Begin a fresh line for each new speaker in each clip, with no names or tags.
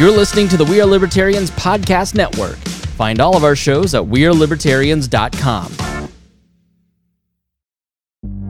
You're listening to the We Are Libertarians Podcast Network. Find all of our shows at WeareLibertarians.com.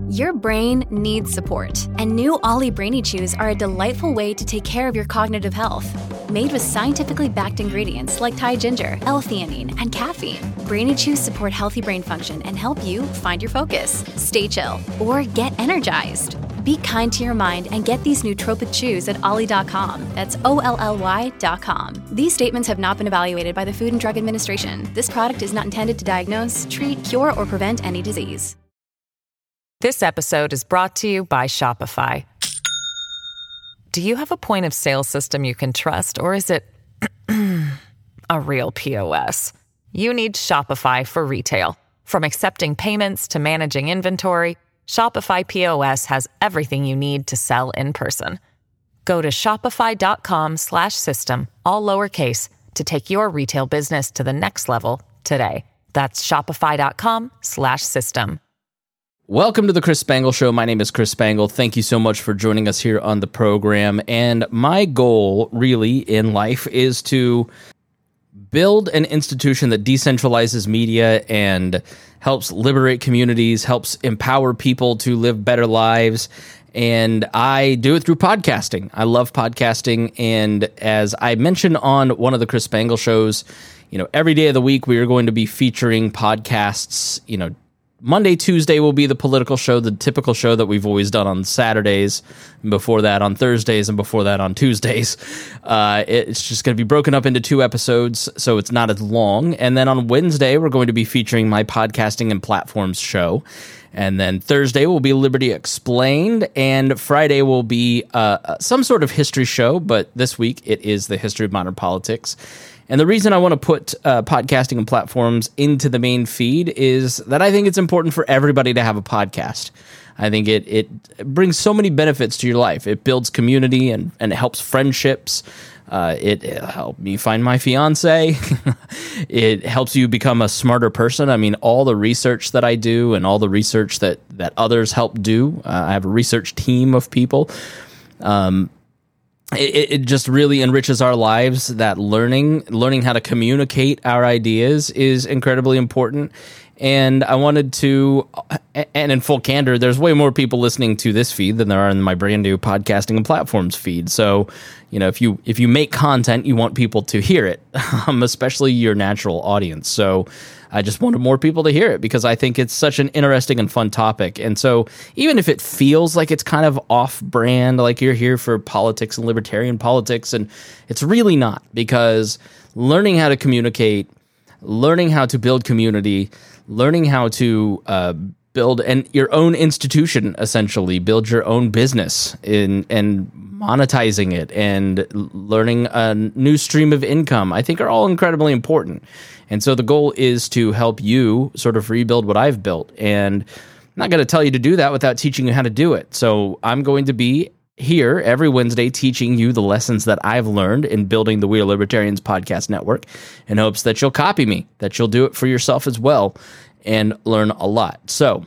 Your brain needs support, and new Olly Brainy Chews are a delightful way to take care of your cognitive health. Made with scientifically backed ingredients like Thai ginger, L-theanine, and caffeine, Brainy Chews support healthy brain function and help you find your focus, stay chill, or get energized. Be kind to your mind and get these nootropic chews at olly.com. That's O L L Y.com. These statements have not been evaluated by the Food and Drug Administration. This product is not intended to diagnose, treat, cure, or prevent any disease.
This episode is brought to you by Shopify. Do you have a point of sale system you can trust, or is it a real POS? You need Shopify for retail. From accepting payments to managing inventory, Shopify POS has everything you need to sell in person. Go to shopify.com/system all lowercase to take your retail business to the next level today. That's shopify.com/system.
Welcome to the Chris Spangle Show. My name is Chris Spangle. Thank you so much for joining us here on the program. And my goal, really, in life is to build an institution that decentralizes media and helps liberate communities, helps empower people to live better lives. And I do it through podcasting. I love podcasting. And as I mentioned on one of the Chris Spangle shows, you know, every day of the week we are going to be featuring podcasts, you know, Monday, Tuesday will be the political show, the typical show that we've always done on Saturdays, and before that on Thursdays, and before that on Tuesdays. Uh, it's just going to be broken up into two episodes, so it's not as long. And then on Wednesday, we're going to be featuring my podcasting and platforms show. And then Thursday will be Liberty Explained, and Friday will be uh, some sort of history show, but this week it is the history of modern politics. And the reason I want to put uh, podcasting and platforms into the main feed is that I think it's important for everybody to have a podcast. I think it it brings so many benefits to your life. It builds community and and it helps friendships. Uh, it, it helped me find my fiance. it helps you become a smarter person. I mean, all the research that I do and all the research that that others help do. Uh, I have a research team of people. Um, it, it, just really enriches our lives that learning learning how to communicate our ideas is incredibly important. And i wanted to and in full candor there's way more people listening to this feed than there are in my brand new podcasting and platforms feed. So you know if you if you make content you want people to hear it um, especially your natural audience. So I just wanted more people to hear it because I think it's such an interesting and fun topic. And so, even if it feels like it's kind of off brand, like you're here for politics and libertarian politics, and it's really not because learning how to communicate, learning how to build community, learning how to uh, build and your own institution essentially build your own business in and monetizing it and learning a new stream of income i think are all incredibly important and so the goal is to help you sort of rebuild what I've built. And I'm not going to tell you to do that without teaching you how to do it. So I'm going to be here every Wednesday teaching you the lessons that I've learned in building the We Are Libertarians podcast network in hopes that you'll copy me, that you'll do it for yourself as well and learn a lot. So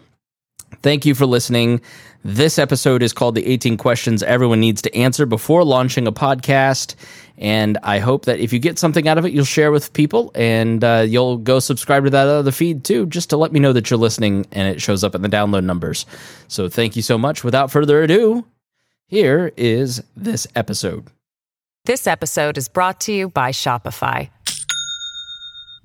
thank you for listening. This episode is called The 18 Questions Everyone Needs to Answer Before Launching a Podcast. And I hope that if you get something out of it, you'll share with people and uh, you'll go subscribe to that other feed too, just to let me know that you're listening and it shows up in the download numbers. So thank you so much. Without further ado, here is this episode.
This episode is brought to you by Shopify.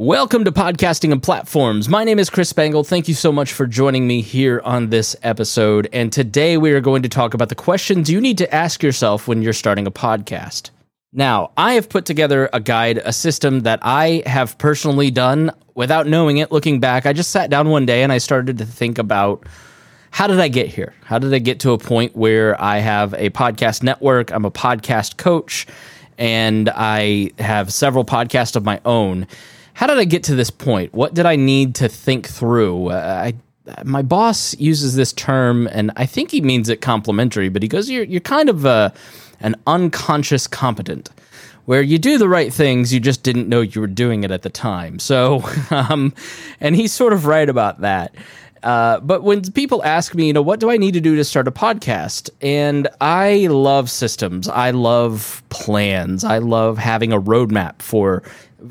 Welcome to Podcasting and Platforms. My name is Chris Spangle. Thank you so much for joining me here on this episode. And today we are going to talk about the questions you need to ask yourself when you're starting a podcast. Now, I have put together a guide, a system that I have personally done without knowing it. Looking back, I just sat down one day and I started to think about how did I get here? How did I get to a point where I have a podcast network? I'm a podcast coach and I have several podcasts of my own how did I get to this point? What did I need to think through? Uh, I, my boss uses this term, and I think he means it complimentary, but he goes, "You're you're kind of a, an unconscious competent." where you do the right things, you just didn't know you were doing it at the time. So, um, and he's sort of right about that. Uh, but when people ask me, you know, what do I need to do to start a podcast? And I love systems. I love plans. I love having a roadmap for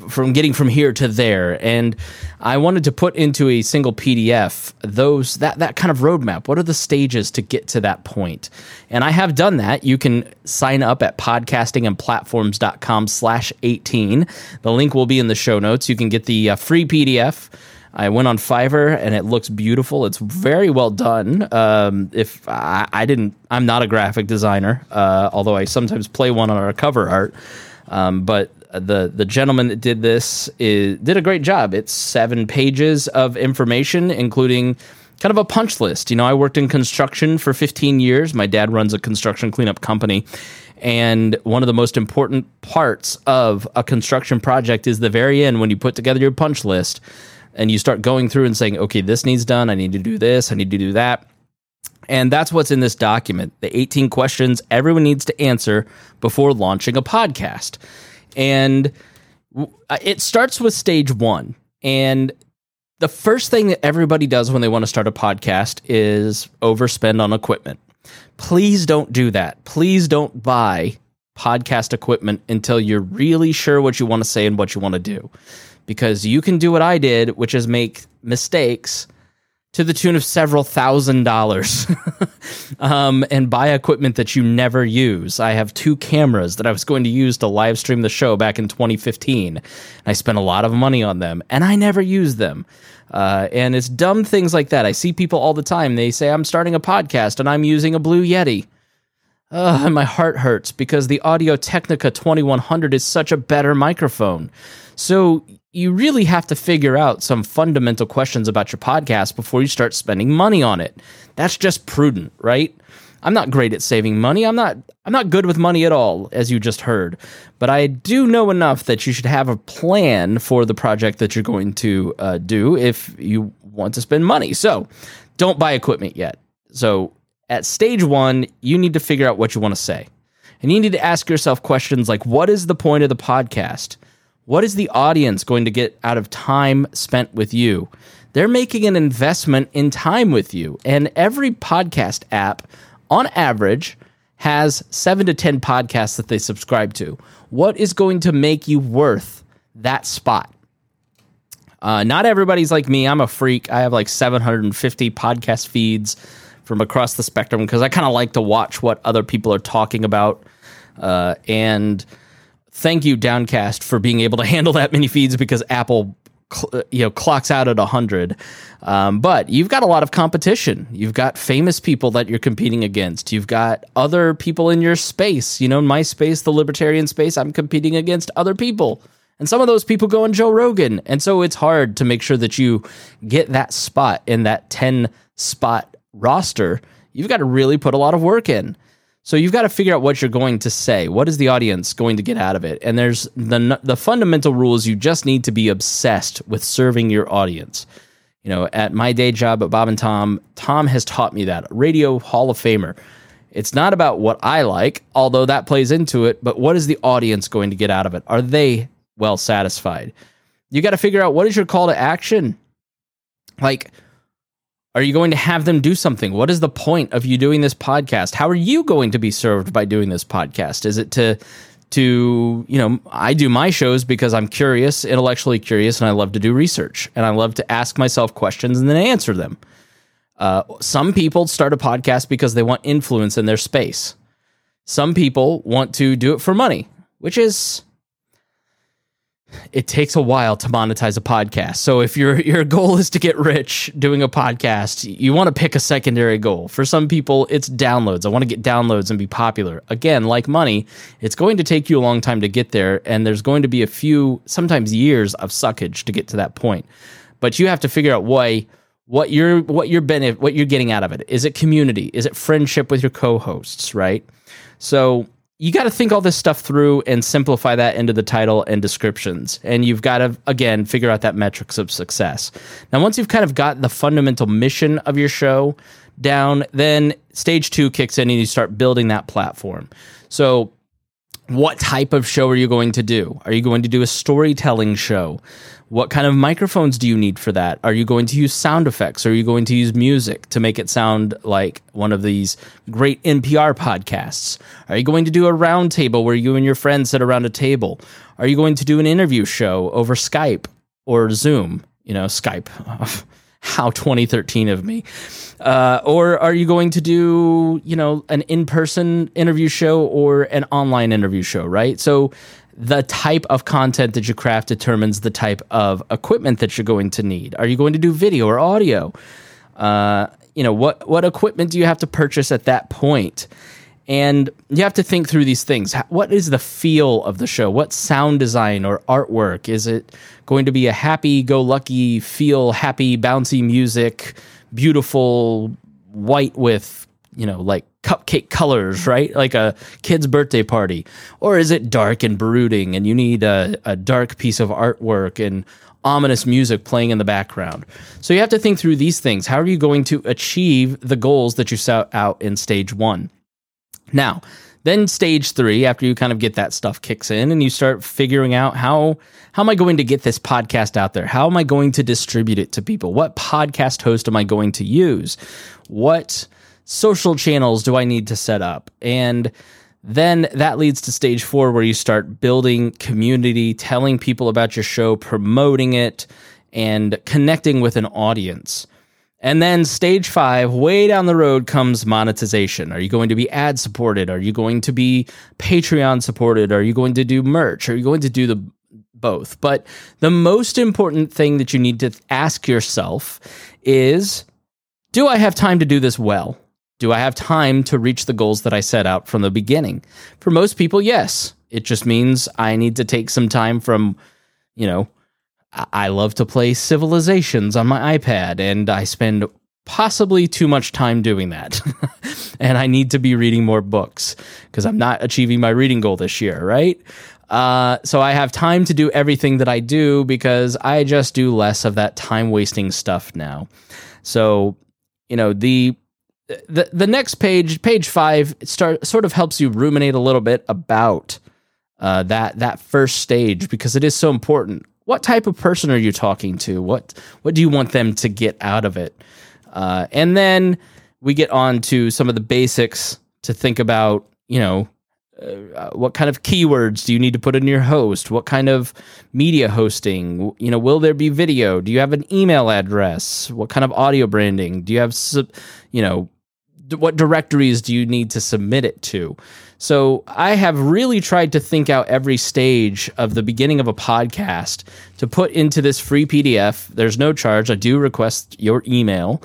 from getting from here to there. And I wanted to put into a single PDF those that that kind of roadmap. What are the stages to get to that point? And I have done that. You can sign up at podcastingandplatforms.com slash 18. The link will be in the show notes. You can get the uh, free PDF I went on Fiverr and it looks beautiful. It's very well done. Um, if I, I, didn't, I'm not a graphic designer, uh, although I sometimes play one on our cover art. Um, but the the gentleman that did this is, did a great job. It's seven pages of information, including kind of a punch list. You know, I worked in construction for 15 years. My dad runs a construction cleanup company. And one of the most important parts of a construction project is the very end when you put together your punch list and you start going through and saying, okay, this needs done. I need to do this. I need to do that. And that's what's in this document the 18 questions everyone needs to answer before launching a podcast. And uh, it starts with stage one. And the first thing that everybody does when they want to start a podcast is overspend on equipment. Please don't do that. Please don't buy podcast equipment until you're really sure what you want to say and what you want to do because you can do what I did, which is make mistakes to the tune of several thousand dollars um, and buy equipment that you never use. I have two cameras that I was going to use to live stream the show back in 2015. I spent a lot of money on them and I never used them. Uh, and it's dumb things like that. I see people all the time. They say, I'm starting a podcast and I'm using a Blue Yeti. And my heart hurts because the Audio Technica 2100 is such a better microphone. So you really have to figure out some fundamental questions about your podcast before you start spending money on it. That's just prudent, right? I'm not great at saving money. I'm not I'm not good with money at all as you just heard. But I do know enough that you should have a plan for the project that you're going to uh, do if you want to spend money. So, don't buy equipment yet. So, at stage 1, you need to figure out what you want to say. And you need to ask yourself questions like what is the point of the podcast? What is the audience going to get out of time spent with you? They're making an investment in time with you. And every podcast app, on average, has seven to 10 podcasts that they subscribe to. What is going to make you worth that spot? Uh, not everybody's like me. I'm a freak. I have like 750 podcast feeds from across the spectrum because I kind of like to watch what other people are talking about. Uh, and thank you downcast for being able to handle that many feeds because apple cl- you know clocks out at 100 um, but you've got a lot of competition. You've got famous people that you're competing against. You've got other people in your space. You know in my space the libertarian space i'm competing against other people. And some of those people go on joe rogan. And so it's hard to make sure that you get that spot in that 10 spot roster. You've got to really put a lot of work in so you've got to figure out what you're going to say. What is the audience going to get out of it? And there's the the fundamental rules you just need to be obsessed with serving your audience. You know, at my day job at Bob and Tom, Tom has taught me that. Radio Hall of Famer. It's not about what I like, although that plays into it, but what is the audience going to get out of it? Are they well satisfied? You got to figure out what is your call to action? Like are you going to have them do something? What is the point of you doing this podcast? How are you going to be served by doing this podcast? Is it to to, you know, I do my shows because I'm curious, intellectually curious, and I love to do research and I love to ask myself questions and then answer them. Uh, some people start a podcast because they want influence in their space. Some people want to do it for money, which is it takes a while to monetize a podcast. So if your your goal is to get rich doing a podcast, you want to pick a secondary goal. For some people, it's downloads. I want to get downloads and be popular. Again, like money, it's going to take you a long time to get there and there's going to be a few sometimes years of suckage to get to that point. But you have to figure out why what you're what you're benefit what you're getting out of it. Is it community? Is it friendship with your co-hosts, right? So you got to think all this stuff through and simplify that into the title and descriptions. And you've got to, again, figure out that metrics of success. Now, once you've kind of got the fundamental mission of your show down, then stage two kicks in and you start building that platform. So, what type of show are you going to do? Are you going to do a storytelling show? What kind of microphones do you need for that? Are you going to use sound effects? Are you going to use music to make it sound like one of these great NPR podcasts? Are you going to do a roundtable where you and your friends sit around a table? Are you going to do an interview show over Skype or Zoom? You know, Skype. How 2013 of me. Uh, or are you going to do, you know, an in person interview show or an online interview show, right? So the type of content that you craft determines the type of equipment that you're going to need. Are you going to do video or audio? Uh, you know, what, what equipment do you have to purchase at that point? And you have to think through these things. What is the feel of the show? What sound design or artwork? Is it going to be a happy go lucky, feel happy, bouncy music, beautiful white with, you know, like cupcake colors, right? Like a kid's birthday party? Or is it dark and brooding and you need a, a dark piece of artwork and ominous music playing in the background? So you have to think through these things. How are you going to achieve the goals that you set out in stage one? Now, then stage three, after you kind of get that stuff kicks in and you start figuring out how how am I going to get this podcast out there? How am I going to distribute it to people? What podcast host am I going to use? What social channels do I need to set up? And then that leads to stage four, where you start building community, telling people about your show, promoting it, and connecting with an audience. And then stage five, way down the road, comes monetization. Are you going to be ad supported? Are you going to be Patreon supported? Are you going to do merch? Are you going to do the both? But the most important thing that you need to ask yourself is Do I have time to do this well? Do I have time to reach the goals that I set out from the beginning? For most people, yes. It just means I need to take some time from, you know, I love to play Civilizations on my iPad, and I spend possibly too much time doing that. and I need to be reading more books because I'm not achieving my reading goal this year, right? Uh, so I have time to do everything that I do because I just do less of that time wasting stuff now. So, you know, the the the next page, page five, start sort of helps you ruminate a little bit about uh, that that first stage because it is so important what type of person are you talking to? What what do you want them to get out of it? Uh, and then we get on to some of the basics to think about. You know, uh, what kind of keywords do you need to put in your host? What kind of media hosting? You know, will there be video? Do you have an email address? What kind of audio branding? Do you have, you know, what directories do you need to submit it to? So I have really tried to think out every stage of the beginning of a podcast to put into this free PDF. There's no charge. I do request your email.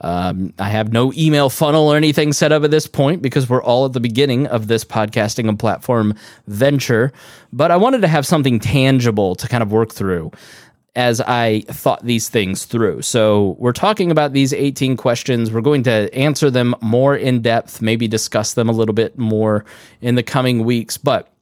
Um, I have no email funnel or anything set up at this point because we're all at the beginning of this podcasting and platform venture. But I wanted to have something tangible to kind of work through as I thought these things through. So, we're talking about these 18 questions. We're going to answer them more in depth, maybe discuss them a little bit more in the coming weeks. But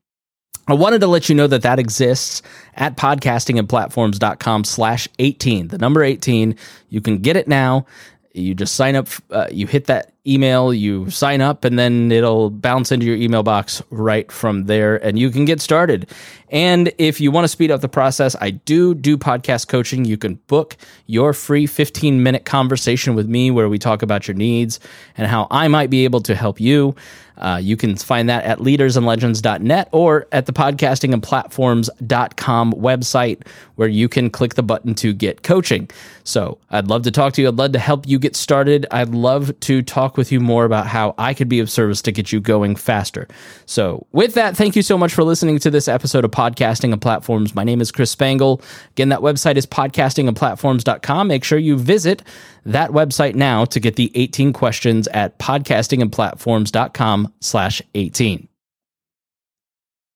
I wanted to let you know that that exists at podcastingandplatforms.com slash 18, the number 18. You can get it now. You just sign up, uh, you hit that email, you sign up, and then it'll bounce into your email box right from there, and you can get started. And if you want to speed up the process, I do do podcast coaching. You can book your free 15 minute conversation with me where we talk about your needs and how I might be able to help you. Uh, you can find that at leadersandlegends.net or at the podcastingandplatforms.com website where you can click the button to get coaching. So I'd love to talk to you. I'd love to help you get started. I'd love to with you more about how I could be of service to get you going faster. So with that, thank you so much for listening to this episode of Podcasting and Platforms. My name is Chris Spangle. Again, that website is podcastingandplatforms.com. Make sure you visit that website now to get the 18 questions at podcastingandplatforms.com slash 18.